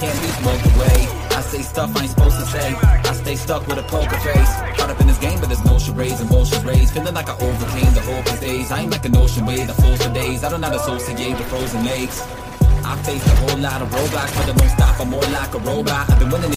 can't be smoked away. I say stuff I ain't supposed to say. I stay stuck with a poker face. Caught up in this game, but there's no charades, and emotions raised. Feeling like I overcame the hopeless days. I ain't like an ocean wave that flows for days. I don't know how to associate with frozen lakes. I faced a whole lot of roadblocks, but they won't stop. I'm more like a robot. I've been winning.